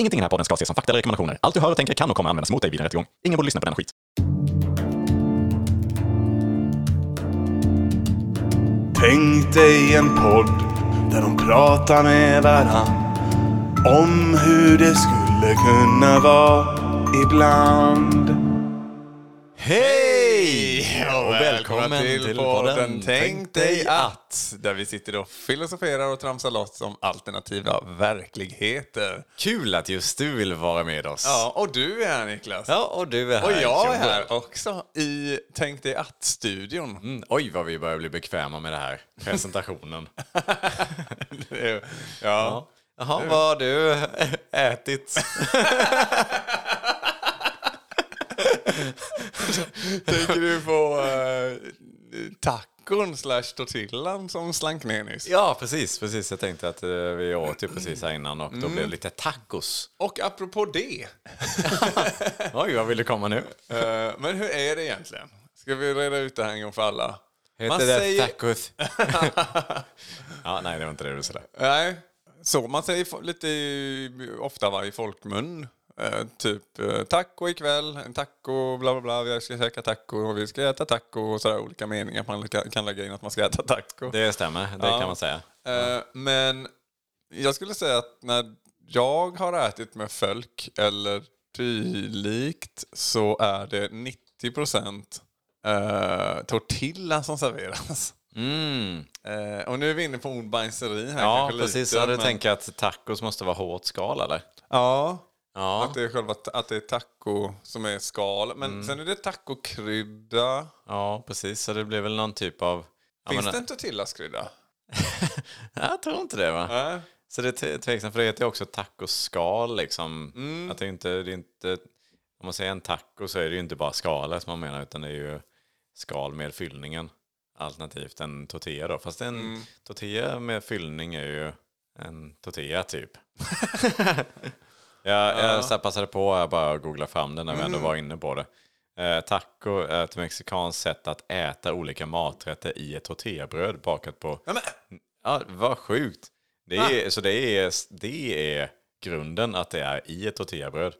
Ingenting i den här podden ska ses som fakta eller rekommendationer. Allt du hör och tänker kan och kommer användas mot dig vid en rättegång. Ingen borde lyssna på den skit. Tänk dig en podd där de pratar med varann om hur det skulle kunna vara ibland. Hej! Och välkommen till podden Tänk dig att. Där vi sitter och filosoferar och tramsar loss om alternativa verkligheter. Kul att just du vill vara med oss. Ja, och du är här Niklas. Ja, och du är här. Och jag är här också i Tänk dig att-studion. Mm, oj, vad vi börjar bli bekväma med det här. Presentationen. ja. ja. Jaha, vad har du ätit? Tänker du på uh, tacon slash tortillan som slank ner nyss? ja, precis, precis. Jag tänkte att eh, vi åt ju precis här innan och då blev det lite tacos. Och apropå det, Oj, vad vill du komma nu? eh, men hur är det egentligen? Ska vi reda ut det här en gång för alla? Heter Man det säger- tacos? ja, nej, det var inte det du sa. Nej, så man säger lite ofta va, i folkmun. Eh, typ eh, taco ikväll, en taco, bla bla bla, vi ska käka taco och vi ska äta taco och sådär olika meningar man kan, kan lägga in att man ska äta taco. Det stämmer, det Ja. kan man säga. Eh, men jag skulle säga att när jag har ätit med folk eller dylikt så är det 90% eh, tortilla som serveras. Mm. Eh, och nu är vi inne på ordbajseri här. Ja, precis. lite, du men- tänker att tacos måste vara hårt skal, eller? Ja, Ja. Att det är själva att det är taco som är skal. Men Mm. sen är det tacokrydda. Ja, precis. Så det blir väl någon typ av... Finns men- det en tortillaskrydda? Jag tror inte det va? Nej. Så det är tveksamt, för det heter ju också tacoskal liksom. Mm. Att det inte, det är inte, om man säger en taco så är det ju inte bara skalet som man menar utan det är ju skal med fyllningen. Alternativt en tortilla då. Fast en Mm. tortilla med fyllning är ju en tortilla typ. jag jag så passade på att bara googla fram det när vi ändå Mm. var inne på det. Eh, taco är ett mexikanskt sätt att äta olika maträtter i ett tortillabröd bakat på Ja, men, Ja, vad sjukt. Det är, Så det är, det är grunden att det är i ett tortillabröd.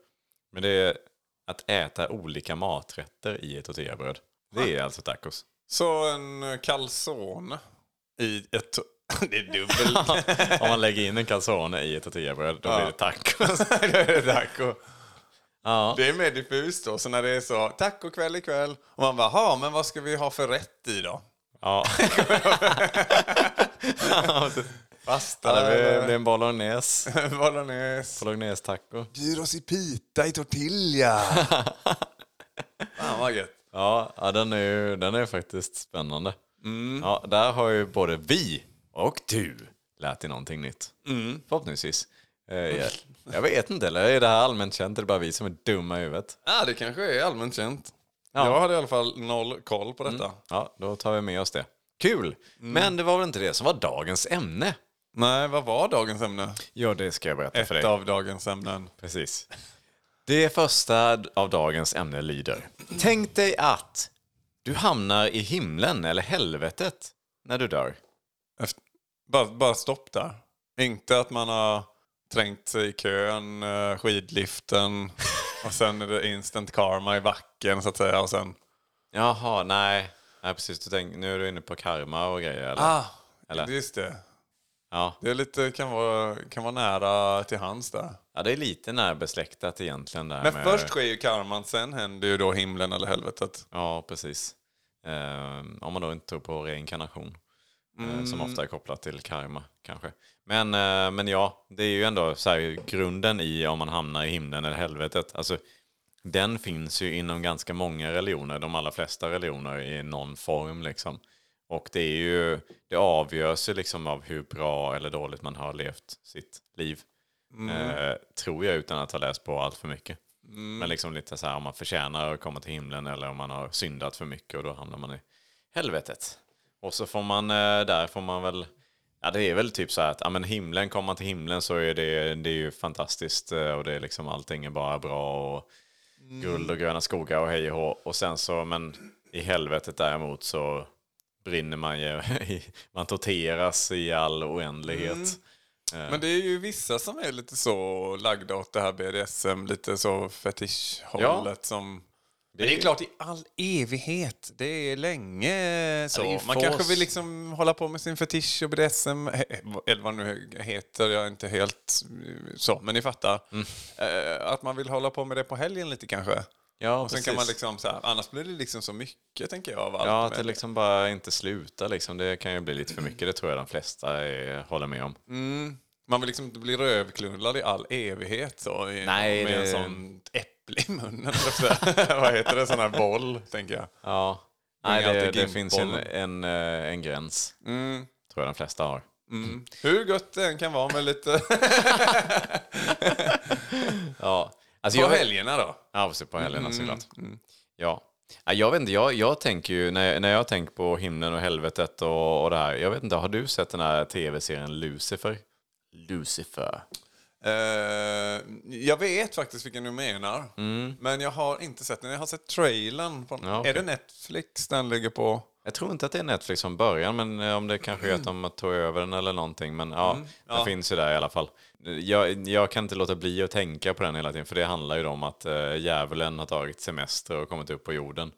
Men det är att äta olika maträtter i ett tortillabröd. Det är alltså tacos. så en calzone i ett... Det är dubbel. Om man lägger in en calzone i ett tortillabröd, då blir det tacos. Då är det taco. Ja. Det är mer diffust då. Så när det är så tacokväll ikväll. Och man bara, "Ha, men vad ska vi ha för rätt i då? Ja. Pasta ja, det blir- en bolognese. bolognese? Bolognese-taco. Bjud oss i pita i tortilla. Fan vad gött. Ja, ja den, är ju, den är faktiskt spännande. Ja, där har ju både vi och du lärt dig någonting nytt. Förhoppningsvis. Eh, jag, jag vet inte, eller är det här allmänt känt? Är det bara vi som är dumma i huvudet? Ja, det kanske är allmänt känt. Ja. Jag hade i alla fall noll koll på detta. Ja, då tar vi med oss det. Kul! Men det var väl inte det som var dagens ämne? Nej, vad var dagens ämne? Ja, det ska jag berätta för Ett dig. av dagens ämnen. Precis. Det första av dagens ämne lyder. Tänk dig att du hamnar i himlen eller helvetet när du dör. Efter, bara, bara stopp där. Inte att man har trängt sig i kön, eh, skidliften och sen är det instant karma i backen så att säga. Och sen... Jaha, nej. Nej, precis. Du tänk, nu är du inne på karma och grejer, eller? Ah, Eller? just det. Ja. Det är lite, kan, vara, kan vara nära till hands där. ja, det är lite närbesläktat egentligen. Där Men med... först sker ju karman, sen händer ju då himlen eller helvetet. Ja, precis. Eh, om man då inte tror på reinkarnation. Eh, Mm. som ofta är kopplat till karma, kanske. Men, eh, men ja, det är ju ändå så här, grunden i om man hamnar i himlen eller helvetet. Alltså, den finns ju inom ganska många religioner, de allra flesta religioner i någon form. Liksom. Och det, är ju, det avgörs ju liksom av hur bra eller dåligt man har levt sitt liv. Eh, tror jag utan att ha läst på allt för mycket. Men liksom lite så här om man förtjänar att komma till himlen eller om man har syndat för mycket och då hamnar man i helvetet. Och så får man, eh, där får man väl, ja det är väl typ så här att, ja men himlen, kommer man till himlen så är det, det är ju fantastiskt eh, och det är liksom allting är bara bra och guld och gröna skogar och hej och hå. Och sen så, men i helvetet däremot så brinner man ju, man torteras i all oändlighet. Men det är ju vissa som är lite så lagda åt det här BDSM, lite så fetischhållet som... Det är klart i all evighet. Det är länge så. det är Man kanske vill liksom hålla på med sin fetisch och BDSM, eller vad nu heter, jag är inte helt eh, så, men ni fattar. Mm. Eh, Att man vill hålla på med det på helgen lite kanske. Ja, och sen kan man liksom så här, annars blir det liksom så mycket tänker jag av allt. Ja, att det liksom bara inte slutar liksom. Det kan ju bli lite för mycket. Det tror jag de flesta är, håller med om. Man vill liksom inte bli rövknullad i all evighet så. Nej, med en det- sån äpple i munnen. Vad heter det? Sån här boll, tänker jag. Ja. Nej, det, det finns en, en, eh, en gräns. Tror jag de flesta har. Hur gott det än kan vara med lite... Ja. Alltså På jag, helgerna då? Ja, på helgerna såklart. Ja. Ja, Jag vet inte, jag, jag tänker ju, när jag, när jag tänker på himlen och helvetet och, och det här. Jag vet inte, har du sett den här tv-serien Lucifer? Lucifer. Eh, jag vet faktiskt vilken du menar. Men jag har inte sett den. Jag har sett trailern. På, Ja, okej. Är det Netflix den ligger på? Jag tror inte att det är Netflix från början, men eh, om det kanske är att de tog över den eller någonting. Men ja, den finns ju där i alla fall. Jag, jag kan inte låta bli att tänka på den hela tiden, för det handlar ju om att uh, djävulen har tagit semester och kommit upp på jorden.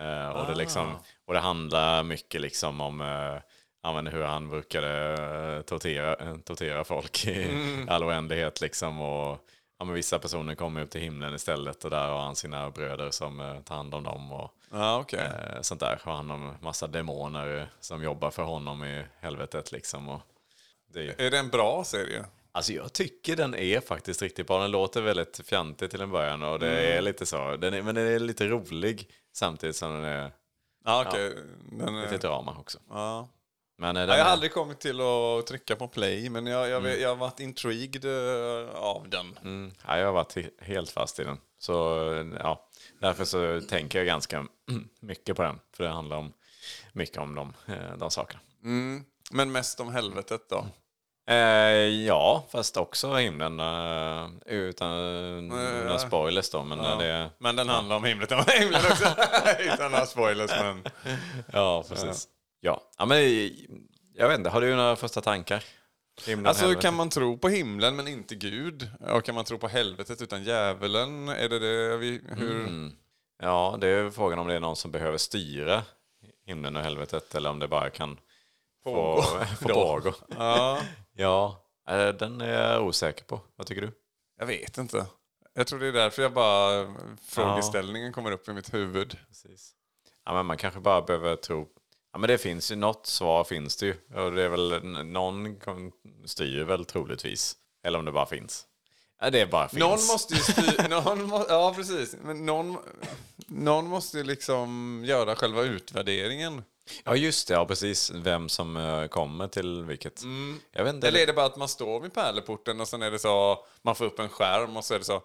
Eh, och, det liksom, och det handlar mycket liksom om uh, ja, men hur han brukade uh, tortera, eh, tortera folk i all oändlighet. Liksom, och, ja, men vissa personer kommer upp till himlen istället och där har han sina bröder som eh, tar hand om dem. Och, Ja, okej. eh, sånt där. Och han har massa demoner eh, som jobbar för honom i helvetet liksom. Och det är, Är det en bra serie? alltså jag tycker den är faktiskt riktigt bra. Den låter väldigt fjantig till en början och det är lite så. Den är, men den är lite rolig samtidigt som den är Ja, okej. Den är- lite drama också. Ja. Men eh, Ja, jag har är, aldrig kommit till att trycka på play, men jag, jag, vet- jag har varit intrigued eh, av den. mm, ja, jag har varit he- helt fast i den. Så eh, ja, därför så tänker jag ganska mycket på den. För det handlar om mycket om de, de sakerna. Men mest om helvetet då? Eh, ja, fast också himlen. Eh, utan ja. några spoilers då. Men eh, det, Men den handlar om himlen, om himlen också. Utan några spoilers, men... ja, precis. Ja. Ja, men jag vet inte. Har du några första tankar? Himlen, Alltså helvetet? kan man tro på himlen men inte Gud? Och kan man tro på helvetet utan djävulen? Är det det vi... Hur... Ja, det är frågan om det är någon som behöver styra himlen och helvetet eller om det bara kan få, få Då. pågå. Ja, Ja, eh, den är jag osäker på. Vad tycker du? jag vet inte. Jag tror det är därför jag bara... Frågeställningen kommer upp i mitt huvud. Precis. Ja, men man kanske bara behöver tro... Ja, men det finns ju något svar finns det ju. Och det är väl någon styr väl troligtvis. Eller om det bara finns. Ja, det bara finns. Någon måste ju styra... någon må, ja, precis. Men någon, någon måste ju liksom göra själva utvärderingen. Ja, just det. Ja, precis. Vem som eh, kommer till vilket. Jag vet inte. Eller är det bara att man står vid pärleporten och sen är det så... Man får upp en skärm och så är det så...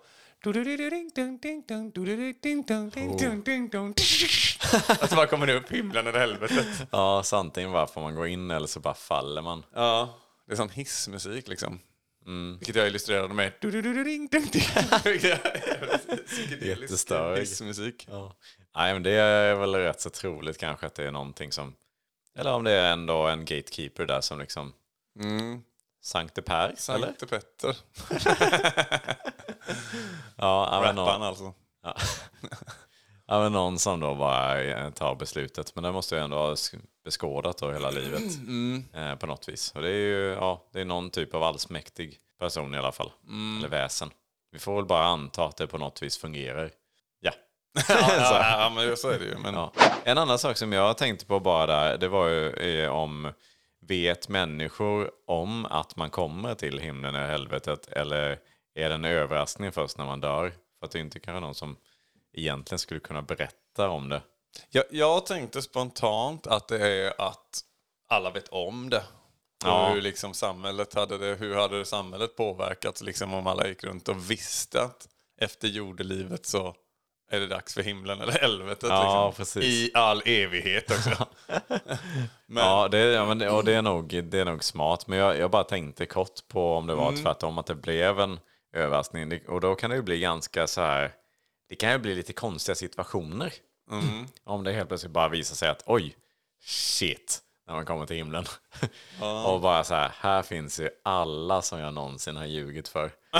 Alltså bara kommer det upp himlen eller helvetet. Ja, så antingen bara får man gå in eller så bara faller man. Ja, det är sån hissmusik liksom. Vilket jag illustrerade med... Jättestörig. Hissmusik. Ja. Nej, men det är väl rätt så troligt kanske att det är någonting som... Eller om det är ändå en gatekeeper där som liksom... Sankte Per, eller? Sankte Petter. Ja, ja, men någon, alltså. ja, men någon som då bara eh, tar beslutet. Men det måste ju ändå ha sk- beskådat då hela livet. Eh, på något vis. Och det är ju ja, det är någon typ av allsmäktig person i alla fall. Eller väsen. Vi får väl bara anta att det på något vis fungerar. Ja. Ja, ja, men så är det ju. Men... Ja. En annan sak som jag tänkte på bara där, det var ju eh, om vet människor om att man kommer till himlen eller helvetet eller är det en överraskning först när man dör? För att det inte kanske någon som egentligen skulle kunna berätta om det. Jag, jag tänkte spontant att det är att alla vet om det. Ja. hur liksom samhället hade det, hur hade det samhället påverkats liksom om alla gick runt och visste att efter jordelivet så är det dags för himlen eller helvetet. Ja, liksom. precis. I all evighet också. men, Ja, det, ja men, och det, är nog, det är nog smart. Men jag, jag bara tänkte kort på om det var tvärtom, att det blev en överraskning. Och då kan det ju bli ganska så här... Det kan ju bli lite konstiga situationer. Om det helt plötsligt bara visar sig att oj, shit, när man kommer till himlen. Och bara så här, här finns ju alla som jag någonsin har ljugit för.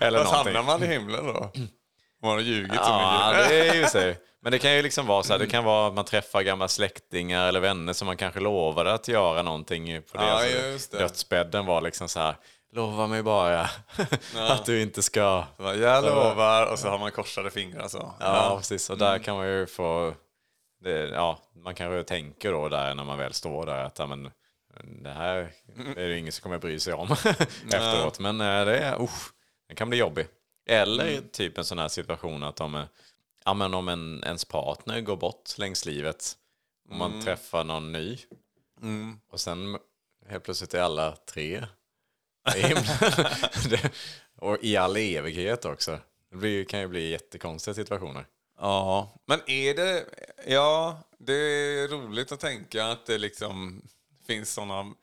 Eller Fast någonting. hamnar man i himlen då? Man har ljugit så Ja, mycket. det är ju så. Men det kan ju liksom vara så här, det kan vara att man träffar gamla släktingar eller vänner som man kanske lovade att göra någonting på Ja, deras just det. dödsbädden var liksom så här, lova mig bara att du inte ska. Jag lovar och så har man korsade fingrar så. Ja, precis. Och där kan man ju få, det, ja, man kanske tänker då där när man väl står där att ja, men, det här det är ju ingen som kommer bry sig om efteråt. Men eh, det, är, usch, det kan bli jobbigt. Eller typ en sån här situation att om, ja, men om en, ens partner går bort längs livet och man träffar någon ny och sen helt plötsligt är alla tre i himlen. och i all evighet också. Det blir, kan ju bli jättekonstiga situationer. Ja, men är det... Ja, det är roligt att tänka att det liksom finns sådana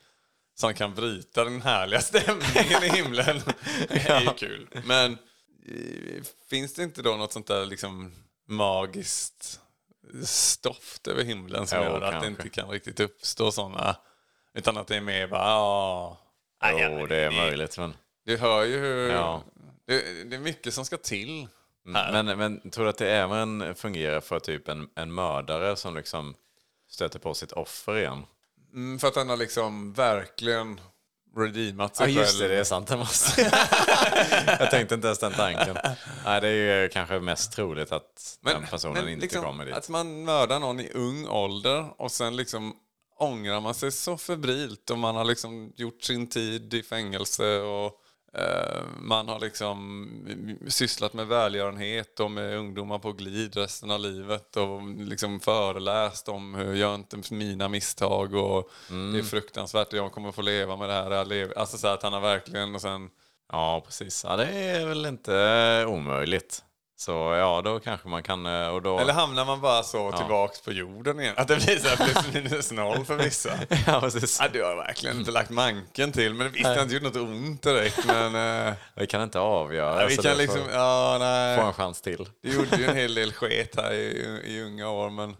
som kan bryta den härliga stämningen i himlen. Det är ju kul. Men finns det inte då något sånt där liksom magiskt stoft över himlen som Jo, gör att det kanske. inte kan riktigt uppstå sådana... Utan att det är mer bara... Ja, Jo, det är möjligt. Men, du hör ju hur... Ja. Det, det är mycket som ska till. men, men tror du att det även fungerar för typ en, en mördare som liksom stöter på sitt offer igen? Mm, för att han har liksom verkligen redeemat Ja, sig just det. Det är sant. Det måste. jag tänkte inte ens den tanken. Nej, det är kanske mest troligt att den personen inte liksom, kommer dit. Att man mördar någon i ung ålder och sen liksom ångrar man sig så febrilt och man har liksom gjort sin tid i fängelse och man har liksom sysslat med välgörenhet och med ungdomar på glid resten av livet och liksom föreläst om hur jag inte mina misstag och Mm. det är fruktansvärt och jag kommer få leva med det här. Alltså så att han har verkligen och sen Ja, precis. Ja, det är väl inte omöjligt. Så ja, då kanske man kan... eh, Och då... Eller hamnar man bara så tillbaks på jorden igen? Att det blir så plus minus noll för vissa. ja, precis. Ja, du har verkligen inte lagt manken till. Men visst, det har inte gjort något ont direkt. Men eh, Vi kan inte avgöra. ja, vi kan liksom... får Ja, få nej. en chans till. Du gjorde ju en hel del sket här i, i unga år. Men,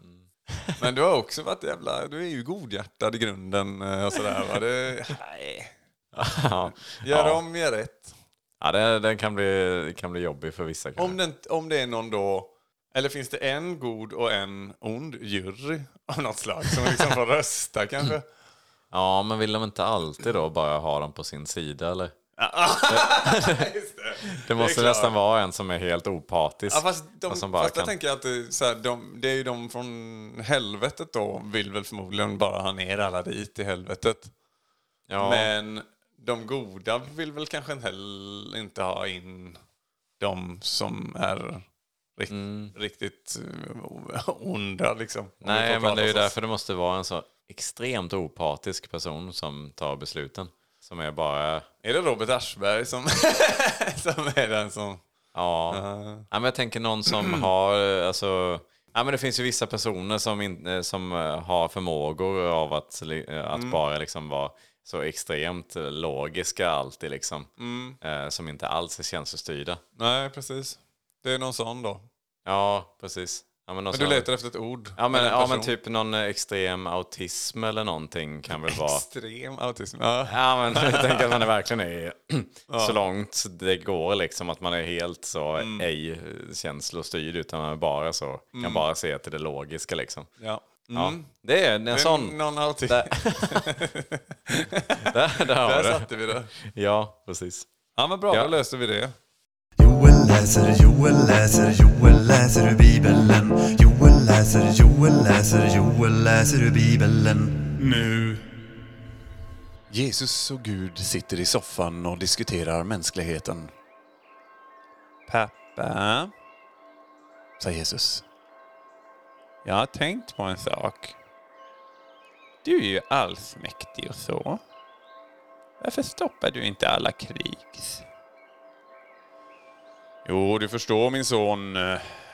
men du har också varit jävla... Du är ju godhjärtad i grunden eh, och sådär. Va? Det, nej. ja, Gör ja. om, gör rätt. Ja det, den kan bli, kan bli jobbig för vissa. kanske. Om det, inte- om det är någon då... Eller finns det en god och en ond jury av något slag som liksom får rösta kanske? Ja, men vill de inte alltid då bara ha dem på sin sida eller? Det. Det måste klart. nästan vara en som är helt opartisk. Ja, fast de, som bara fast jag kan... tänker att det, så här, de, det är ju de från helvetet då vill väl förmodligen bara ha ner alla dit i helvetet. ja, Men de goda vill väl kanske inte heller inte ha in de som är rikt, riktigt eh, onda liksom. Nej, men det är ju därför det måste vara en så extremt opartisk person som tar besluten. Som är bara... Är det Robert Aschberg som, som är den som... Ja. ja men jag tänker någon som har... Alltså, ja, men det finns ju vissa personer som, in, eh, som eh, har förmågor av att, eh, att bara liksom vara så extremt eh, logiska alltid liksom. Eh, som inte alls är känslostyrda. Nej, precis. Det är någon sån då. Ja, precis. Ja, men, Men du letar efter ett ord? Ja men, ja, men typ någon extrem autism eller någonting kan väl vara... Extrem autism. Ja. Ja men jag tänker att man är verkligen är så långt det går liksom att man är helt så Mm. ej känslostyrd utan man bara så, kan bara se till det logiska liksom. ja. Ja, Mm. det är en Det är sån. Någon autism. Där, där, där har Där satte vi det. Ja, precis. Ja men bra, Ja. då löste vi det. Joel läser, Joel läser, Joel läser ur Bibeln. Joel läser, Joel läser, Joel läser ur Bibeln. Nu. Jesus och Gud sitter i soffan och diskuterar mänskligheten, Pappa, säger Jesus jag har tänkt på en sak. Du är ju allsmäktig och så. Varför stoppar du inte alla krigs? Jo, du förstår min son.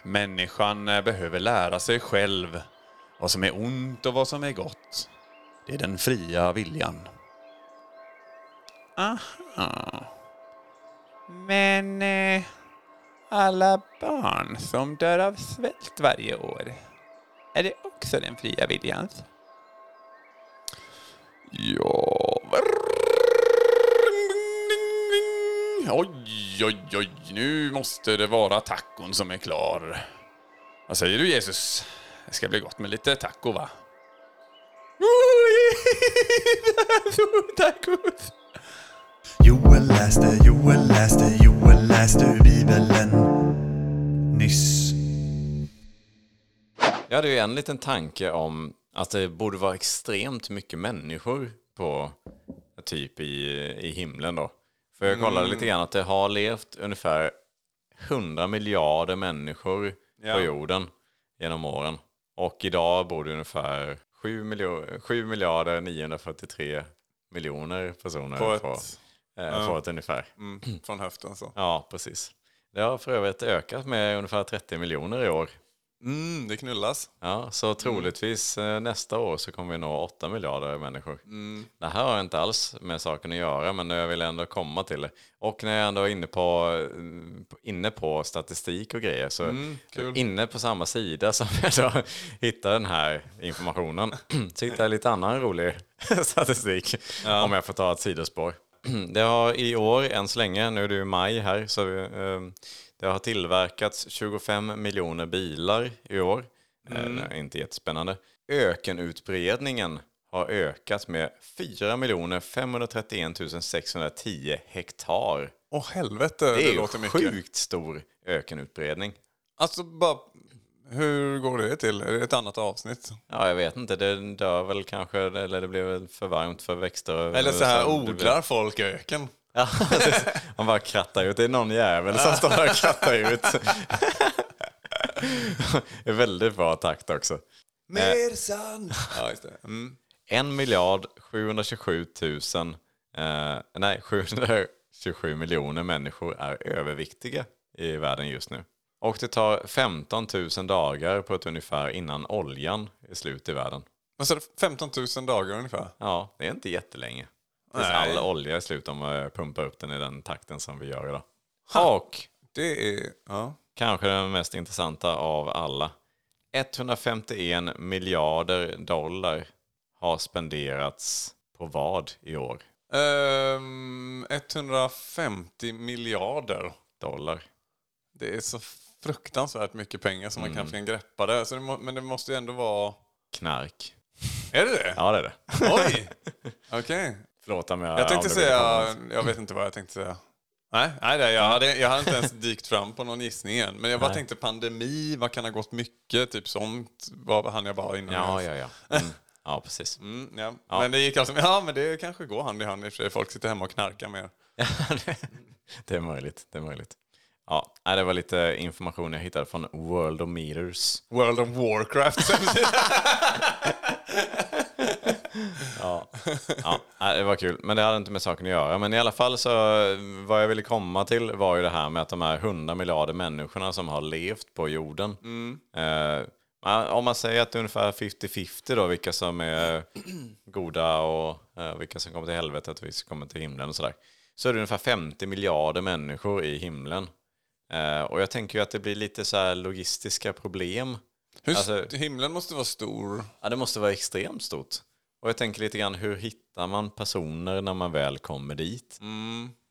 Människan behöver lära sig själv vad som är ont och vad som är gott. Det är den fria viljan. Aha. Men eh, alla barn som dör av svält varje år, är det också den fria viljans? Ja... Oj, oj, oj. Nu måste det vara tacon som är klar. Vad säger du Jesus? Det ska bli gott med lite taco va? Tacos! Joel läste, Joel läste, Joel läste ur Bibeln nyss. Hade ju en liten tanke om att det borde vara extremt mycket människor på typ i, i himlen då. För jag kollade lite grann att det har levt ungefär 100 miljarder människor Ja. på jorden genom åren. Och idag bor det ungefär 7, miljo- 7 miljarder 943 miljoner personer På på, ett- ett, eh, på ett ungefär. Mm, från höften så. Ja, precis. Det har för övrigt ökat med ungefär 30 miljoner i år. Mm, det knullas. Ja, så troligtvis eh, nästa år så kommer vi nå 8 miljarder människor. Det här har inte alls med saken att göra, men jag vill ändå komma till det. Och när jag ändå är inne på, eh, inne på statistik och grejer, så kul. inne på samma sida som jag då hittar den här informationen, så hittar jag lite annan rolig statistik, om jag får ta ett sidospår. Det har i år, än så länge, nu är det ju maj här, så eh, det har tillverkats 25 miljoner bilar i år. Eh, inte jättespännande. Ökenutbredningen har ökat med 4 531 610 hektar. Åh helvete, Det det, är låter mycket. sjukt stor ökenutbredning. Alltså bara, hur går det till? Är det ett annat avsnitt? Ja, jag vet inte. Det dör väl kanske, eller det blir väl för varmt för växter. Eller så här det blir- odlar folk öken? Ja. Man bara krattar ut. Det är någon jävel som står där och krattar ut. Det är väldigt bra takt också. Mer sand! Ja, just det. Mm. 1 miljard 727 000, eh, nej 727 miljoner människor är överviktiga i världen just nu. Och det tar 15 000 dagar på ett ungefär innan oljan är slut i världen. Vad sa du? 15 000 dagar ungefär? Ja, det är inte jättelänge. Tills Nej. all olja är slut om man pumpar upp den i den takten som vi gör idag. Och Det är... Ja. kanske den mest intressanta av alla. 151 miljarder dollar har spenderats på vad i år? Ehm, 150 miljarder. Dollar. Det är så fruktansvärt mycket pengar som man knappt kan greppa det. Så det må, men det måste ju ändå vara... Knark. Är det det? Ja, det är det. Oj! Okej. Förlåt om jag... Jag tänkte säga... konstigt. Jag vet inte vad jag tänkte säga. Nej, nej, nej jag, hade, jag hade inte ens dykt fram på någon gissning än. Men jag bara Nej. tänkte pandemi, vad kan ha gått mycket? Typ sånt var han jag bara innan. Ja, ja, ja. Mm. Ja, precis. Mm, ja. Men det gick alltså... Ja, men det kanske går hand i hand i och för sig. Folk sitter hemma och knarkar mer. det är möjligt. Det är möjligt. Ja, det var lite information jag hittade från World of Meters. World of Warcraft. Ja, nej, det var kul. Men det hade inte med saken att göra. Men i alla fall så, vad jag ville komma till var ju det här med att de här 100 miljarder människorna som har levt på jorden. Eh, men om man säger att det är ungefär 50-50 då, vilka som är goda och eh, vilka som kommer till helvetet och vilka som kommer till himlen och sådär. Så är det ungefär 50 miljarder människor i himlen. Eh, och jag tänker ju att det blir lite så här logistiska problem. Hur, Alltså- himlen måste vara stor. Ja, det måste vara extremt stort. Och jag tänker lite grann, hur hittar man personer när man väl kommer dit?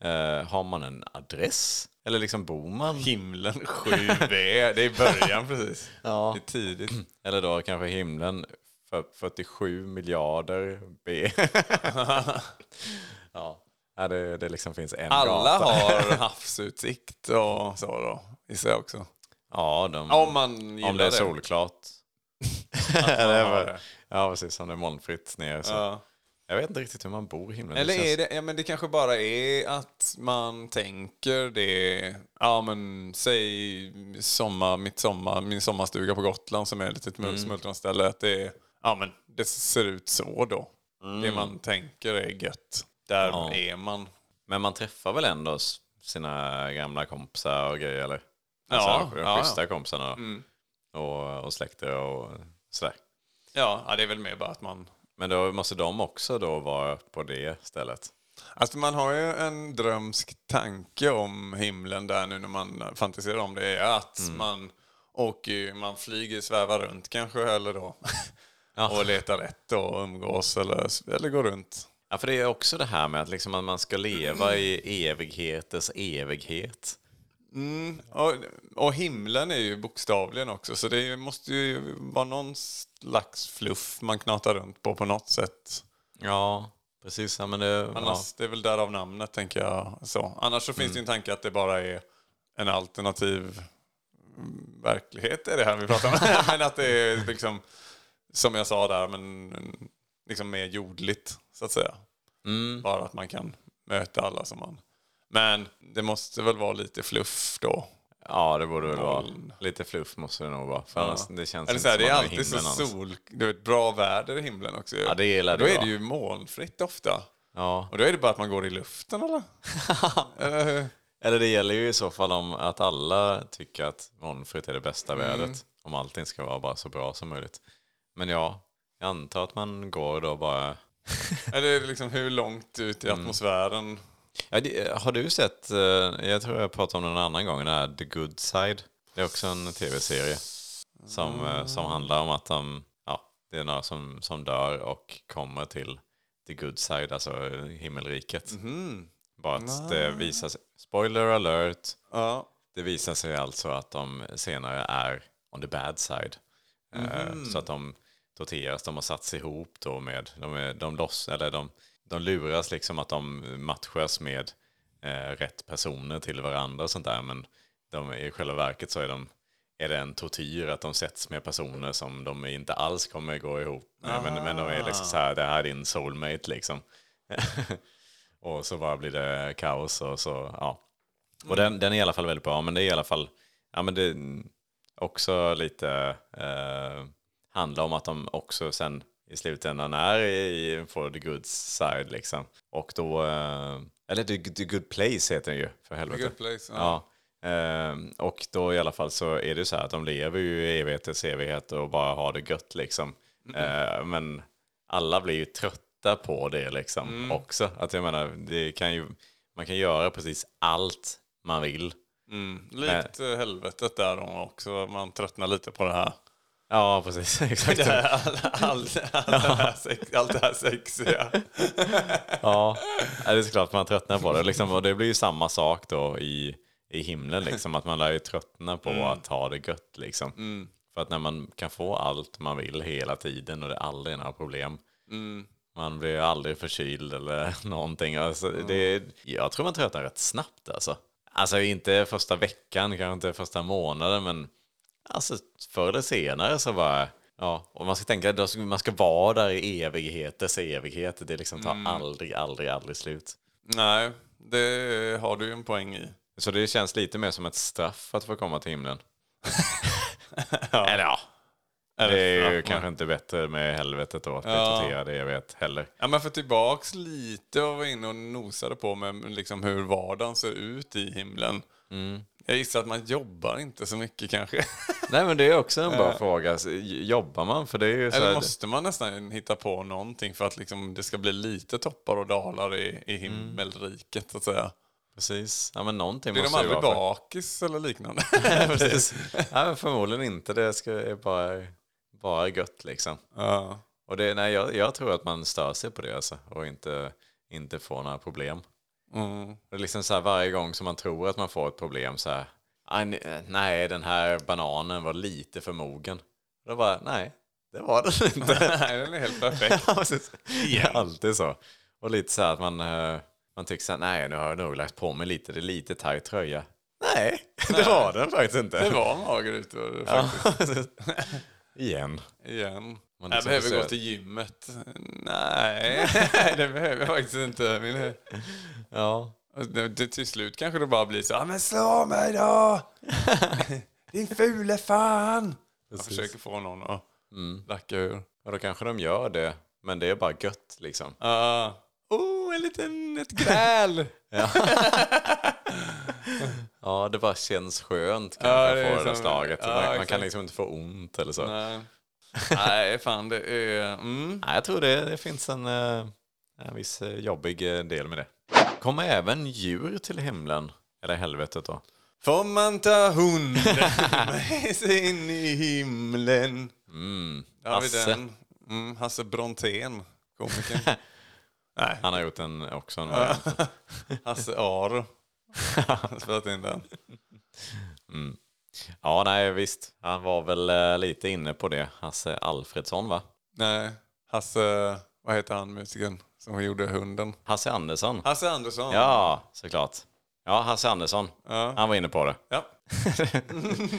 Eh, har man en adress? Eller liksom bor man? Himlen 7B. Det är i början precis. Ja. Det är tidigt. Eller då kanske himlen för 47 miljarder B. ja, Ja, det, det liksom finns en Alla gata. har havsutsikt och så då, gissar jag också. Ja, de, Om man om det är solklart. det. Ja, precis. Det är molnfritt ner. Så. Ja. Jag vet inte riktigt hur man bor i himlen. Eller känns- är det, ja men det kanske bara är att man tänker det, ja men säg sommar, mitt sommar, min sommarstuga på Gotland som är ett litet mm. smultronställe, att det ja men det ser ut så då. Det man tänker är gött. Där Ja. är man. Men man träffar väl ändå sina gamla kompisar och grejer eller? Ja, Alltså, de ja, schyssta ja. kompisarna och, och släkter och sådär. Ja, ja, det är väl mer bara att man Men då måste de också då vara på det stället. Alltså man har ju en drömsk tanke om himlen där nu när man fantiserar om det. Är att man åker, man flyger, svävar runt kanske eller då och leta rätt och umgås eller, eller gå runt. Ja, för det är också det här med att, liksom att man ska leva i evigheters evighet. Och, och himlen är ju bokstavligen också, så det måste ju vara någon slags fluff man knatar runt på på något sätt. Ja, precis. Ja, men det, Annars, Det är väl därav namnet, tänker jag. Så. Annars så finns det ju en tanke att det bara är en alternativ mm, verklighet, är det här vi pratar om. men att det är liksom, som jag sa där, men liksom mer jordligt, så att säga. Bara att man kan möta alla som man... Men det måste väl vara lite fluff då. ja, det borde väl vara. Lite fluff måste det nog vara. För annars, det känns Eller så här, det är alltid så sol, du vet, bra väder i himlen också. ju. Ja, det gillar Då det är vara. det ju molnfritt ofta. Ja. Och då är det bara att man går i luften eller? eller? Eller det gäller ju i så fall om att alla tycker att molnfritt är det bästa Mm. vädret. Om allting ska vara bara så bra som möjligt. Men ja, jag antar att man går då bara... Eller liksom hur långt ut i Mm. atmosfären? Ja, det, har du sett, eh, jag tror jag pratade om det någon annan gång, den här The Good Side. Det är också en tv-serie som, eh, som handlar om att de, ja, det är några som, som dör och kommer till The Good Side, alltså himmelriket. Bara att det visar sig, spoiler alert, Ja. det visar sig alltså att de senare är on the bad side. Eh, Så att de torteras, de har satts ihop då med, de, är, de, loss, eller de, de luras liksom att de matchas med eh, rätt personer till varandra och sånt där. Men de, i själva verket så är, de, är det en tortyr att de sätts med personer som de inte alls kommer gå ihop med. Men, men de är liksom så här, det här är din soulmate liksom. och så bara blir det kaos och så, ja. Och den, den är i alla fall väldigt bra, men det är i alla fall, ja men det är också lite, eh, handlar om att de också sen i slutändan är i, på the good side liksom. Och då, eh, eller the, the good place heter den ju, för helvete. good place, ja. Eh, och då i alla fall så är det så här att de lever ju i evighetens evighet och bara har det gött liksom. Eh, men alla blir ju trötta på det liksom också. Att jag menar, det kan ju, man kan göra precis allt man vill. Mm. Likt eh, helvetet där då också. Man tröttnar lite på det här. Ja, precis. Exakt. allt, allt, allt, det här sex, allt det här sexiga. Ja, Ja, det är såklart man tröttnar på det. Liksom, och det blir ju samma sak då i, i himlen, liksom, att man lär ju tröttna på att ha det gött. Liksom. För att när man kan få allt man vill hela tiden och det är aldrig några problem. Man blir aldrig förkyld eller någonting. Alltså, det, jag tror man tröttnar rätt snabbt alltså. Alltså inte första veckan, kanske inte första månaden, men alltså förr eller senare så bara... Ja, och man ska tänka att man ska vara där i evigheters evigheter. Det liksom tar aldrig, aldrig, aldrig slut. Nej, det har du ju en poäng i. Så det känns lite mer som ett straff att få komma till himlen. Eller ja. Det är ju kanske inte bättre med helvetet då, att bli Ja. torterad i evighet heller. Ja, men för tillbaks lite och var inne och nosade på med liksom hur vardagen ser ut i himlen. Jag gissar att man jobbar inte så mycket kanske. Nej men det är också en bra fråga. Så, Jobbar man? För det är Eller här, måste man nästan hitta på någonting för att liksom det ska bli lite toppar och dalar i, i himmelriket så att säga. Precis. Ja men någonting Blir de måste det ju aldrig vara. för- bakis eller liknande? Precis. Ja, förmodligen inte. Det ska, är bara, bara gött liksom. ja. Och det, nej, jag, jag tror att man stör sig på det alltså, och inte, inte får några problem. Mm. Det är liksom så här, varje gång som man tror att man får ett problem så här. "Aj, ne- Nej, den här bananen var lite för mogen. Då bara, nej, det var den inte. Nej, den är helt perfekt. Det är alltid så. Och lite så här att man, eh, man tycker så här, nej nu har jag nog lagt på mig lite, det är lite tajt tröja. Nej, det var den faktiskt inte. Det var mager faktiskt. Igen. Igen. Man jag liksom behöver gå till gymmet. Nej, det behöver jag faktiskt inte. Min... Ja. Det, till slut kanske det bara blir så "Ja, men slå mig då! Din fule fan! Jag försöker få någon att lacka ur. Och då kanske de gör det, men det är bara gött liksom. Ah. Oh, en liten, ett gräl! Ja, det bara känns skönt Ja, kanske det är att få det slaget. ja, man, man kan liksom inte få ont eller så. Nej, Nej. Nej, fan det är... Mm. jag tror det, det finns en, eh, en viss eh, jobbig eh, del med det. Kommer även djur till himlen? Eller helvetet då? Får man ta hunden med sig in i himlen? Mm. Där har vi Asse. den. Mm, Hasse Brontén, komikern. Nej, Han har gjort en också. En. Hasse Aro. Spelat in den. ja, nej visst. Han var väl eh, lite inne på det. Hasse Alfredsson va? Nej, Hasse, vad heter han musikern som gjorde hunden? Hasse Andersson. Hasse Andersson. Ja, såklart. Ja, Hasse Andersson. Ja. Han var inne på det. Ja,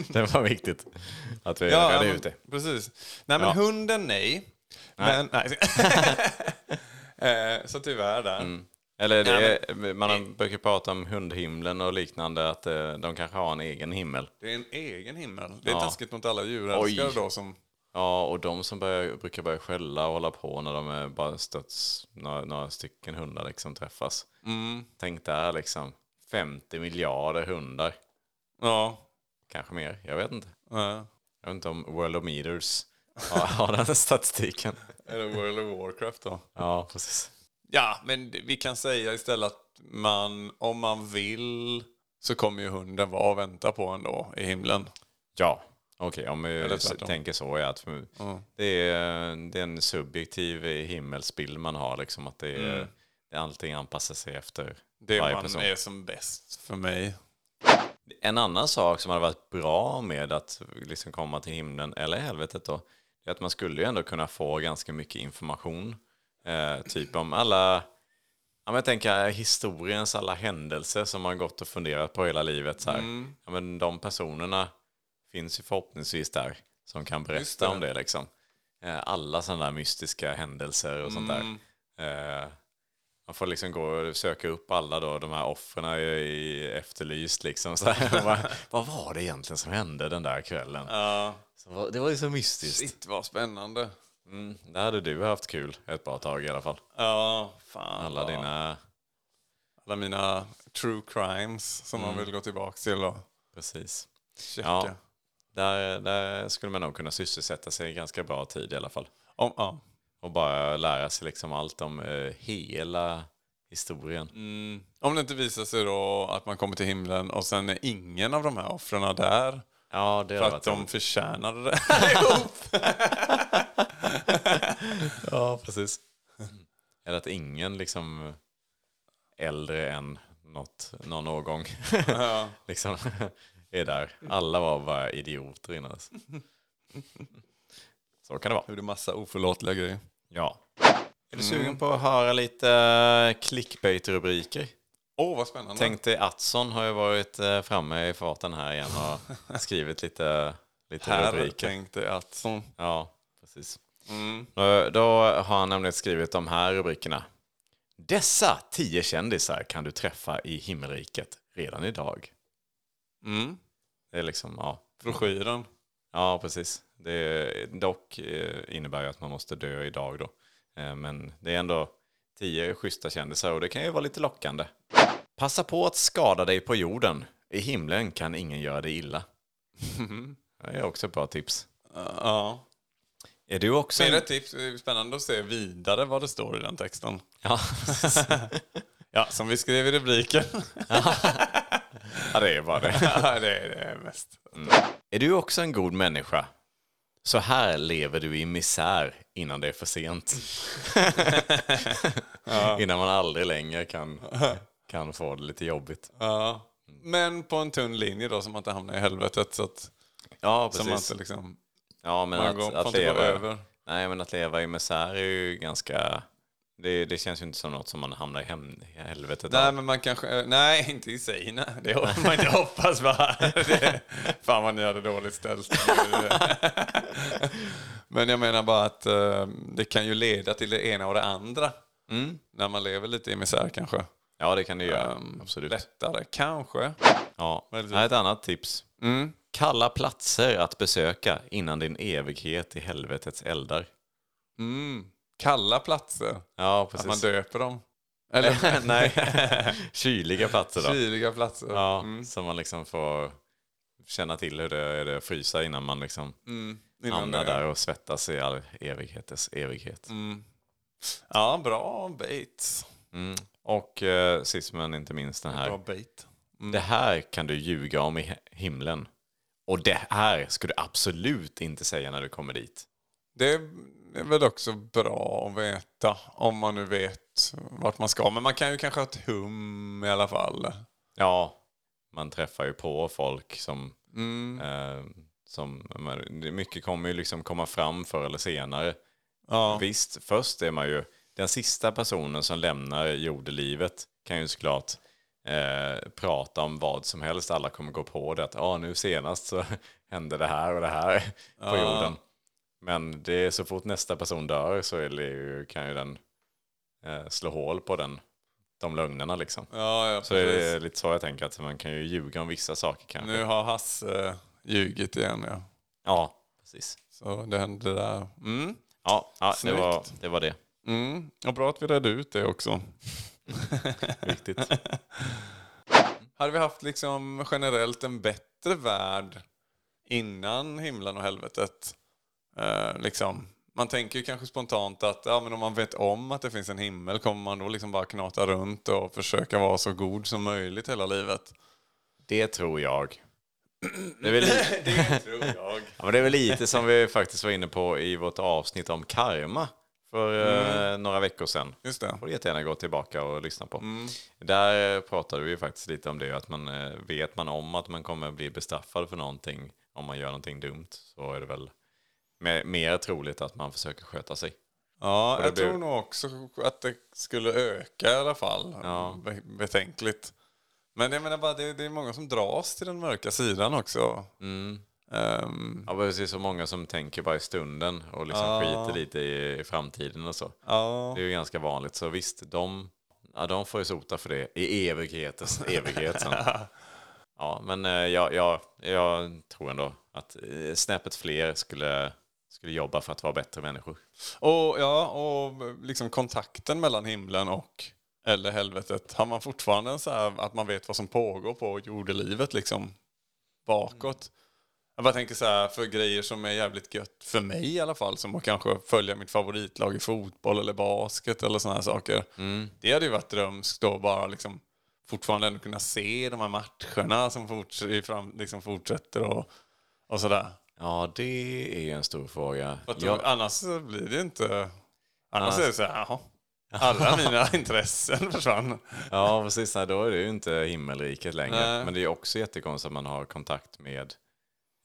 Det var viktigt att vi ja redde ut det. precis. Nej men Ja. hunden nej. Men, nej. Eh, Så tyvärr där. Mm. Eller det, man brukar prata om hundhimlen och liknande, att eh, de kanske har en egen himmel. Det är en egen himmel. Det är Ja. taskigt mot alla djurälskare då som... Ja, och de som börjar, brukar börja skälla och hålla på när de är bara stöts, några, några stycken hundar liksom träffas. Mm. Tänk där liksom, 50 miljarder hundar. Ja. Kanske mer, jag vet inte. ja. Jag vet inte om World of Meters har, har den statistiken. Eller World of Warcraft då. Ja, precis. Ja, men vi kan säga istället att man, om man vill så kommer ju hunden vara och vänta på en då i himlen. Ja, okej, om vi Eller tänker så är att Ja. det, är, det är en subjektiv himmelsbild man har, liksom att det är, är allting anpassar sig efter Det varje man person. är som bäst för mig. En annan sak som hade varit bra med att liksom komma till himlen eller helvetet då, är att man skulle ju ändå kunna få ganska mycket information. Eh, typ om alla, ja, jag tänker historiens alla händelser som man gått och funderat på hela livet. Så. Mm. Ja, men de personerna finns ju förhoppningsvis där som kan berätta det. om det. Liksom. Eh, alla sådana där mystiska händelser och sånt där. Mm. Eh, man får liksom gå och söka upp alla då, de här offren i, Efterlyst. Liksom, så Vad var det egentligen som hände den där kvällen? Ja, Så, det var ju så mystiskt. shit vad spännande. Mm, där hade du haft kul ett bra tag i alla fall. Ja, fan. Alla vad- dina... alla mina true crimes som man vill gå tillbaka till och Precis. checka. Ja. Där, där skulle man nog kunna sysselsätta sig ganska bra tid i alla fall. Om, ja. Och bara lära sig liksom allt om eh, hela historien. Mm. Om det inte visar sig då att man kommer till himlen och sen är ingen av de här offren där Ja, det för att de roligt. förtjänade det. Ja, precis. Eller att ingen liksom äldre än något, någon årgång ja. liksom är där. Alla var bara idioter innan. Så kan det vara. Gjorde massa oförlåtliga grejer. Ja. Är du sugen på att höra lite eh, clickbait-rubriker? Åh, vad spännande. Tänk dig Atson har ju varit eh, framme i farten här igen och skrivit lite, lite här rubriker. tänkte att som... Ja, precis. Mm. Då, då har han nämligen skrivit de här rubrikerna. Dessa tio kändisar kan du träffa i himmelriket redan idag. Mm. Det är liksom, ja. Broschyren. Ja, precis. Det är, dock eh, innebär ju att man måste dö idag då. Eh, Men det är ändå tio schyssta kändisar och det kan ju vara lite lockande. Passa på att skada dig på jorden. I himlen kan ingen göra dig illa. Det är också ett bra tips. Ja. Är du också... Mer ett tips. Det är spännande att se vidare vad det står i den texten. Ja. Ja, som vi skrev i rubriken. ja, det är bara det. ja, det är det mest. Är du också en god människa? Så här lever du i misär innan det är för sent. Innan man aldrig längre kan, kan få det lite jobbigt. Ja. Men på en tunn linje då, så man inte hamnar i helvetet. Så att Ja, så man precis. inte liksom... Ja, men Man att, går, att, gå leva, över. nej, men att leva i misär är ju ganska... Det, det känns ju inte som något som man hamnar i, hem, i helvetet Nej, av. men man kanske... Nej, inte i sig. Nej. Det får man inte hoppas va? Det, fan vad ni hade dåligt ställt. Men jag menar bara att eh, det kan ju leda till det ena och det andra. Mm. När man lever lite i misär kanske. Ja, det kan det göra. Ehm, Absolut. Lättare, kanske. Ja. Här är ett annat tips. Mm. Kalla platser att besöka innan din evighet i helvetets eldar. Mm. Kalla platser. Ja, Att precis. man döper dem. Eller Nej, kyliga platser då. kyliga platser. Ja, Mm. så man liksom får känna till hur det är det att frysa innan man liksom Mm. Innan hamnar där och svettas i all evighetens evighet. Mm. Ja, bra bait. Mm. Och eh, sist men inte minst den Bra här. bait. Det här kan du ljuga om i himlen. Och det här ska du absolut inte säga när du kommer dit. Det det är väl också bra att veta om man nu vet vart man ska. Men man kan ju kanske ha ett hum i alla fall. Ja, man träffar ju på folk som... Mm. Eh, som mycket kommer ju liksom komma fram förr eller senare. Ja. Visst, först är man ju... Den sista personen som lämnar jordelivet kan ju såklart eh, prata om vad som helst. Alla kommer gå på det att ah, nu senast så hände det här och det här på jorden. Men det är så fort nästa person dör så är det ju, kan ju den eh, slå hål på den, de lögnerna liksom. Ja, ja, Så är det precis. lite så jag tänker att man kan ju ljuga om vissa saker kanske. Nu har Hasse ljugit igen ja. Ja, precis. Så det hände där. Mm. Ja, ja det, var, det var det. Mm. Och bra att vi redde ut det också. Viktigt. Hade vi haft liksom generellt en bättre värld innan himlen och helvetet? Eh, liksom. Man tänker ju kanske spontant att ja, men om man vet om att det finns en himmel kommer man då liksom bara knata runt och försöka vara så god som möjligt hela livet? Det tror jag. Det är, väl lite, Det tror jag. ja, men det är väl lite som vi faktiskt var inne på i vårt avsnitt om karma för eh, några veckor sedan. Just det. får du jättegärna gå tillbaka och lyssna på. Där eh, pratade vi faktiskt lite om det, att man eh, vet man om att man kommer bli bestraffad för någonting om man gör någonting dumt så är det väl mer, mer troligt att man försöker sköta sig. Ja, jag blir- tror nog också att det skulle öka i alla fall. Ja. Be- betänkligt. Men jag menar bara, det, det är många som dras till den mörka sidan också. Mm. Ehm, Ja, precis så många som tänker bara i stunden och liksom Ja. skiter lite i, i framtiden och så. ja. Det är ju ganska vanligt, så visst, de, ja, de får ju sota för det i evighetens evighet sen. Ja, men eh, jag, jag, jag tror ändå att eh, snäppet fler skulle, skulle jobba för att vara bättre människor. Och, ja, och liksom kontakten mellan himlen och eller helvetet. Har man fortfarande så här att man vet vad som pågår på jordelivet liksom bakåt? Jag bara tänker så här för grejer som är jävligt gött för mig i alla fall. Som att kanske följa mitt favoritlag i fotboll eller basket eller sådana här saker. Det hade ju varit drömskt då bara liksom fortfarande ändå kunna se de här matcherna som forts liksom fortsätter och, och sådär. Ja, det är en stor fråga. Jag, Annars blir det inte... Annars är det så här, jaha. Alla mina intressen försvann. ja, precis. Då är det ju inte himmelriket längre. Nej. Men det är också jättekonstigt att man har kontakt med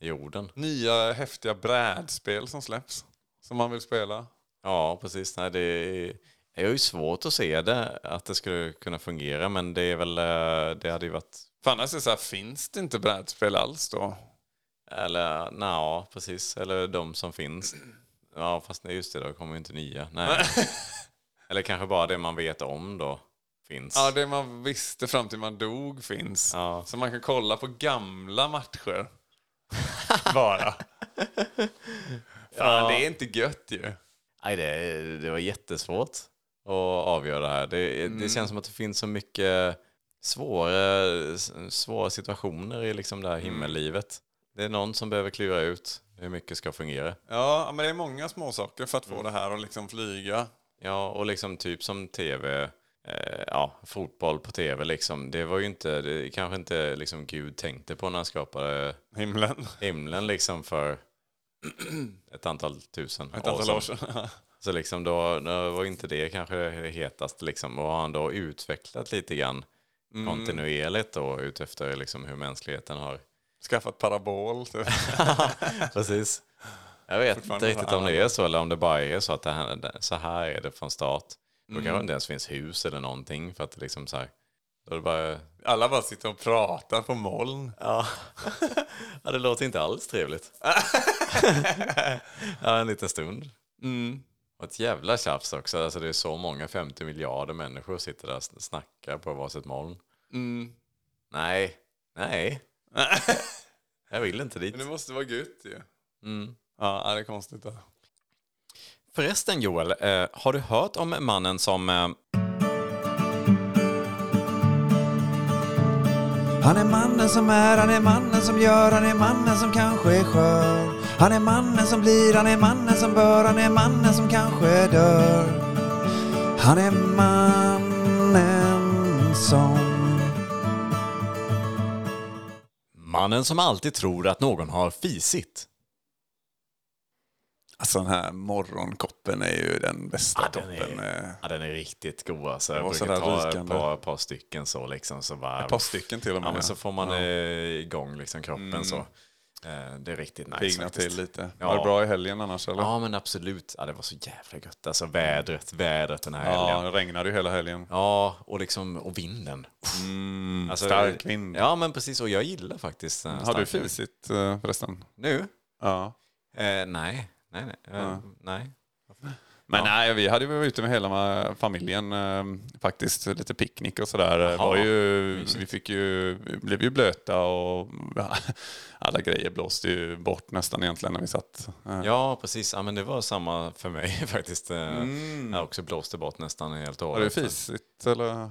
jorden. Nya häftiga brädspel som släpps. Som man vill spela. Ja, precis. Nej, det är, jag har ju svårt att se det, att det skulle kunna fungera, men det är väl, eh, det hade ju varit, För annars är det så här, finns det inte brädspel alls då? Eller ja, precis, eller de som finns. Ja, fast just det, då kommer ju inte nya. Nej. eller kanske bara det man vet om då finns. Ja, det man visste fram till man dog finns. Ja. Så man kan kolla på gamla matcher. Bara. Fan, det är inte gött ju. Nej, det, det var jättesvårt att avgöra det här. Det, det känns som att det finns så mycket svåra, svåra situationer i liksom det här himmellivet. Det är någon som behöver klura ut hur mycket ska fungera. Ja, men det är många små saker för att få det här att liksom flyga. Ja, och liksom typ som tv, eh, ja, fotboll på tv liksom. Det var ju inte, det kanske inte liksom Gud tänkte på när han skapade Himlen. himlen liksom för ett antal tusen Ett antal år sedan. Så liksom då, då var inte det kanske det hetaste liksom. Och har han då utvecklat lite grann Mm. kontinuerligt då utefter liksom hur mänskligheten har... Skaffat parabol. Typ. Precis. Jag vet inte riktigt om det är så eller om det bara är så att det här, så här är det från start. Då Mm. kanske inte ens finns hus eller någonting för att det liksom så här... Då bara... Alla bara sitter och pratar på moln. Ja, ja det låter inte alls trevligt. ja, en liten stund. Mm. Och ett jävla tjafs också. Alltså det är så många, 50 miljarder människor sitter där och snackar på varsitt moln. Mm. Nej, nej. Jag vill inte dit. Men det måste vara gött ju. Mm. Ja, det är konstigt. Då. Förresten Joel, eh, har du hört om mannen som... Eh, Han är mannen som är, han är mannen som gör, han är mannen som kanske är skör. Han är mannen som blir, han är mannen som bör, han är mannen som kanske dör. Han är mannen som... mannen som alltid tror att någon har fisit. Alltså den här morgonkoppen är ju den bästa Ja, den, koppen. är, eh, ja, den är riktigt god alltså. Jag brukar ta ett par, par stycken så liksom. Så bara, Ett par stycken till och med. Ja, men så får man Ja. Mm. eh, igång liksom kroppen så. Eh, det är riktigt nice Pigna faktiskt. till lite. Ja. Var det bra i helgen annars eller? Ja men absolut. Ja, det var så jävla gött. Alltså vädret, vädret den här Ja, helgen. det regnade ju hela helgen. Ja, och liksom och vinden. Mm, Alltså, stark vind. Ja men precis, och jag gillar faktiskt här Har du fisit eh, förresten? Nu? Ja. Eh, nej, nej, nej. Eh, Ja. nej. Men nej, vi hade ju varit ute med hela familjen eh, faktiskt. Lite picknick och sådär. Det Var ju, vi fick ju, blev ju blöta och ja, alla grejer blåste ju bort nästan egentligen när vi satt. eh. Ja, precis. Ja, men det var samma för mig faktiskt. Eh, Jag också blåste bort nästan helt och Har du hållet. fisit eller?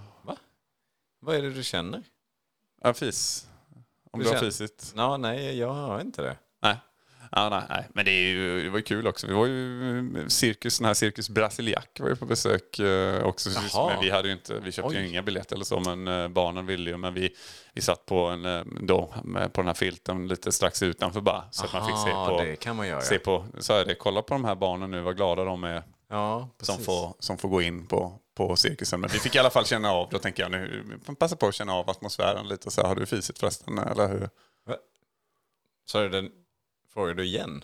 Vad är det du känner? Ja, fis. Om Du du har fisit. Ja, nej, jag har inte det. Ja, nej, nej. Men det, är ju, det var ju kul också. Vi var ju cirkus, den här Cirkus Brasiliac var ju på besök eh, också. Jaha. Men vi, hade ju inte, vi köpte ju Oj. inga biljetter eller så, men eh, barnen ville ju. Men vi, vi satt på, en, eh, då, på den här filten lite strax utanför bara. Så att man fick se Aha, på, det kan man göra. se på, så är det, kolla på de här barnen nu, vad glada de är Ja, som får, som får gå in på, på cirkusen. Men vi fick i alla fall känna av, då tänker jag nu, passa på att känna av atmosfären lite. Så här, har du fisit förresten, eller hur? Så är det, frågar du igen?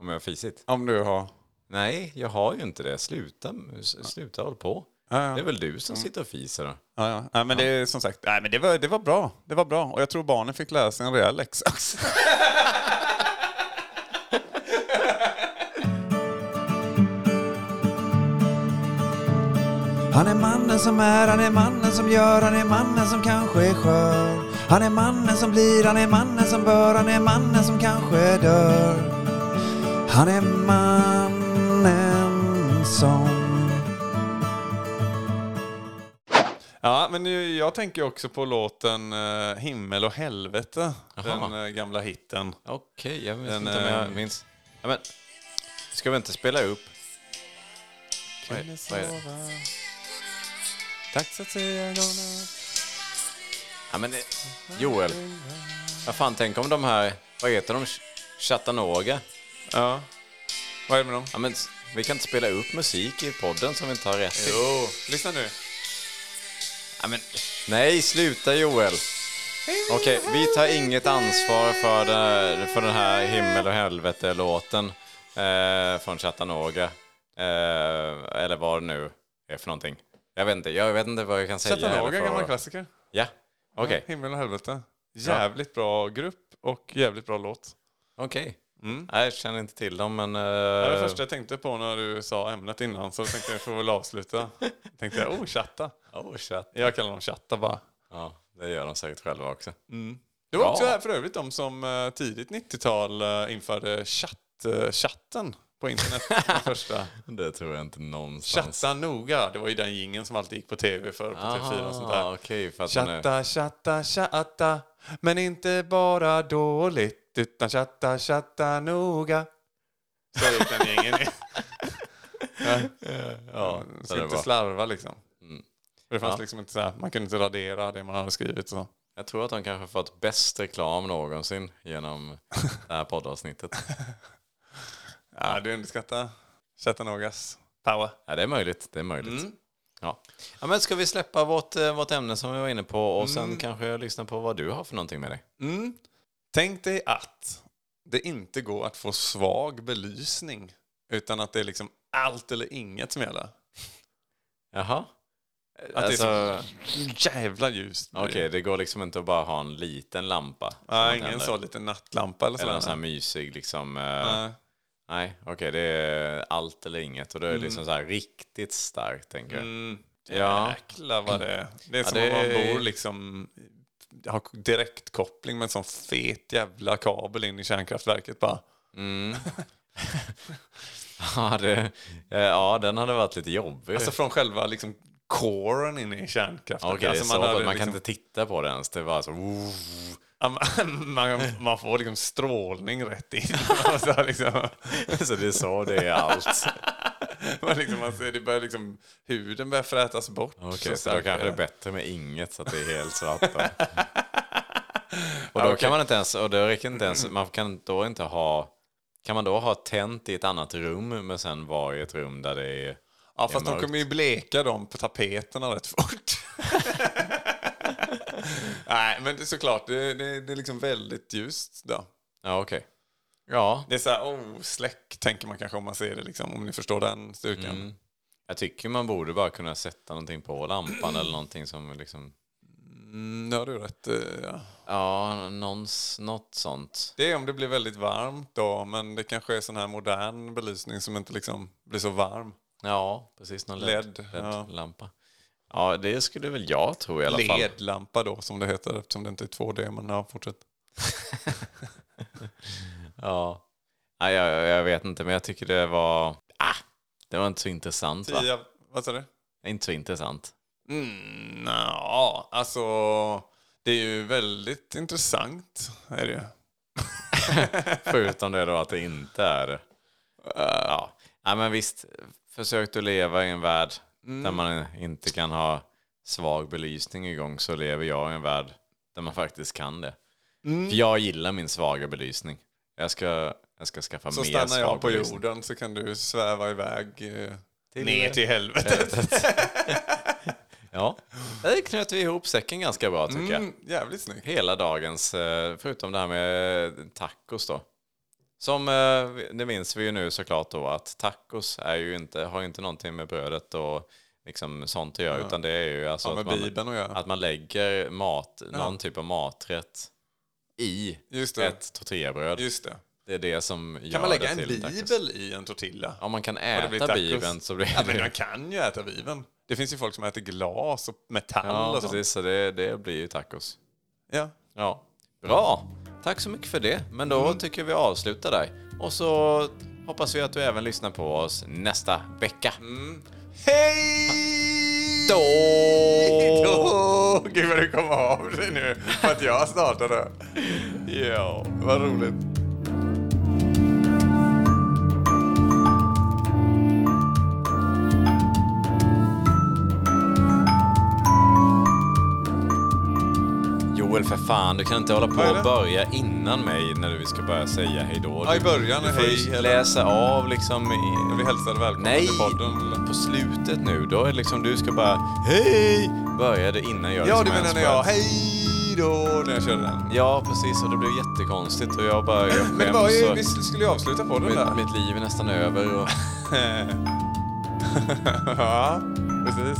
Om jag har fisit? Om du har... Nej, jag har ju inte det. Sluta, sluta håll på. Ja, ja. Det är väl du som sitter och fiser då? Ja, ja. Nej, men det är som sagt, nej, men det var, det var bra. Det var bra. Och jag tror barnen fick lära sig en rejäl läxa också. Han är mannen som är, han är mannen som gör, han är mannen som kanske är skör. Han är mannen som blir, han är mannen som bör, han är mannen som kanske dör. Han är mannen som... Ja, men nu- jag tänker också på låten eh, Himmel och helvete. Den eh, gamla hitten. Okej, jag vet Den, inte om jag eh, minns. Ja, men, ska vi inte spela upp? Vad är, vad är det? Dags att säga godnatt. Ja, men, Joel, vad fan, tänk om de här, vad heter de, Chattanooga? Ja. Vad är det med dem? Ja, men, vi kan inte spela upp musik i podden som vi inte har rätt till. Jo, lyssna nu. Ja, men, nej, sluta Joel. Okej, vi tar inget ansvar för, det, för den här himmel och helvete-låten eh, från Chattanooga. Eh, eller vad det nu är för någonting. Jag vet inte, jag vet inte vad jag kan säga. Chattanooga, gammal klassiker. Ja, okej. Himmel och helvete. Jävligt bra grupp och jävligt bra låt. Okej. Mm. Nej, jag känner inte till dem, men... eh, Det var det första jag tänkte på när du sa ämnet innan, så tänkte jag får väl avsluta. tänkte jag, oh chatta. Oh, chat. Jag kallar dem chatta bara. Ja, det gör de säkert själva också. Det var Ja. också för övrigt de som eh, tidigt 90-tal eh, införde chatt, chatten på internet. Första. Det tror jag inte någonstans. Chatta noga, det var ju den jingeln som alltid gick på tv för på TV4 och sånt där. Är... Chatta, chatta, chatta, men inte bara dåligt, utan chatta, chatta noga. Så gick den gängen. ja, Ja, så så inte var. slarva liksom. Mm. Det fanns Ja. liksom inte så här, man kunde inte radera det man hade skrivit. Så. Jag tror att de kanske fått bäst reklam någonsin genom det här poddavsnittet. Ja, du underskattar Chattanogas power. Ja, det är möjligt. Det är möjligt. Mm. Ja. ja, men ska vi släppa vårt, eh, vårt ämne som vi var inne på och sen kanske lyssna på vad du har för någonting med dig? Mm. Tänk dig att det inte går att få svag belysning. Utan att det är liksom allt eller inget som gäller. Jaha? Att Alltså, det är så jävla ljust. Okej, det går liksom inte att bara ha en liten lampa. man ingen så liten nattlampa eller Eller en sån här mysig liksom... eh, Nej. Okej, det är allt eller inget. Och det är liksom så här riktigt starkt, tänker jag. Mm. Ja. Jäklar vad det är. Det är Ja, som det om man bor liksom har direktkoppling med en sån fet jävla kabel in i kärnkraftverket bara. Mm. ja, det, ja, den hade varit lite jobbig. Alltså från själva liksom coren inne i kärnkraftverket. Okej, alltså så man, hade man kan liksom- inte titta på det ens. Det var så... "Ooh." Man, man, får liksom strålning rätt in. Alltså, liksom, så det så det är allt. man liksom, man ser, det börjar liksom, huden börjar frätas bort. Okej, Så så, då kanske det är bättre med inget så att det är helt svart. Och då kan man inte ens, och då räcker inte ens, man kan då inte ha Kan man då ha tänt i ett annat rum men sen vara i ett rum där det är... Ja, fast de kommer ju bleka dem på tapeterna rätt fort. Nej, men det är såklart, det, det, det är liksom väldigt ljust då. Ja, okej. Ja, Det är så här, oh, släck, tänker man kanske om man ser det, liksom, om ni förstår den styrkan. jag tycker man borde bara kunna sätta någonting på lampan eller någonting som liksom... Mm, det har du rätt eh, ja. Ja, någons, något sånt. Det är om det blir väldigt varmt då, men det kanske är sån här modern belysning som inte liksom blir så varm. Ja, precis. Någon LED, LED-lampa. Ja, det skulle väl jag tro i alla fall. LED-lampa då, som det heter, eftersom det inte är 2D, men ja, fortsätt. Ja. Nej, jag, jag vet inte, men jag tycker det var... Ah, det var inte så intressant, va? Tio, vad sa du? Inte så intressant. Mm, ja, alltså det är ju väldigt intressant. Är det ju. Förutom det då att det inte är det. Ja. Nej, men visst. Försök du leva i en värld där man inte kan ha svag belysning igång så lever jag i en värld där man faktiskt kan det. För jag gillar min svaga belysning. Jag ska, jag ska skaffa Så mer stannar svag jag på belysning. jorden så kan du sväva iväg eh, Till- ner till helvetet. Ja, där knöt vi ihop säcken ganska bra tycker jag. Mm, jävligt snyggt. Hela dagens, eh, förutom det här med tacos då. Som, eh, det minns vi ju nu såklart då att tacos är ju inte, har ju inte någonting med brödet och liksom sånt att göra utan det är ju alltså Ja, att, man, att man lägger mat, någon typ av maträtt i det. ett tortillabröd. Just det. Det är det som gör Kan man lägga det en till tacos. bibel i en tortilla? Om man kan det äta bibeln så blir Ja, men det... man kan ju äta bibeln. Det finns ju folk som äter glas och metall Ja, och sånt. precis. Så det, det blir ju tacos. Ja. Ja, bra. Tack så mycket för det. Men då Mm. tycker vi avslutar där. Och så hoppas vi att du även lyssnar på oss nästa vecka. Mm. Hej Då! då! Gud vad du kommer av dig nu för att jag startade. Ja. Vad roligt. Joel, för fan, du kan inte hålla på och börja innan mig när vi ska börja säga hej då. Ja, i början, Du får hej, ju eller? läsa av liksom... Jag I, vill hälsa dig välkommen nej, till podden. eller? på slutet nu. Då är liksom du ska bara hej! Börja det innan jag Ja, liksom du menar när jag hej då när jag körde den. Ja, precis. Och det blev jättekonstigt och jag bara... Jag Men det var ju, skäms vi skulle ju avsluta podden Mitt, där. mitt liv är nästan över och... ja, precis.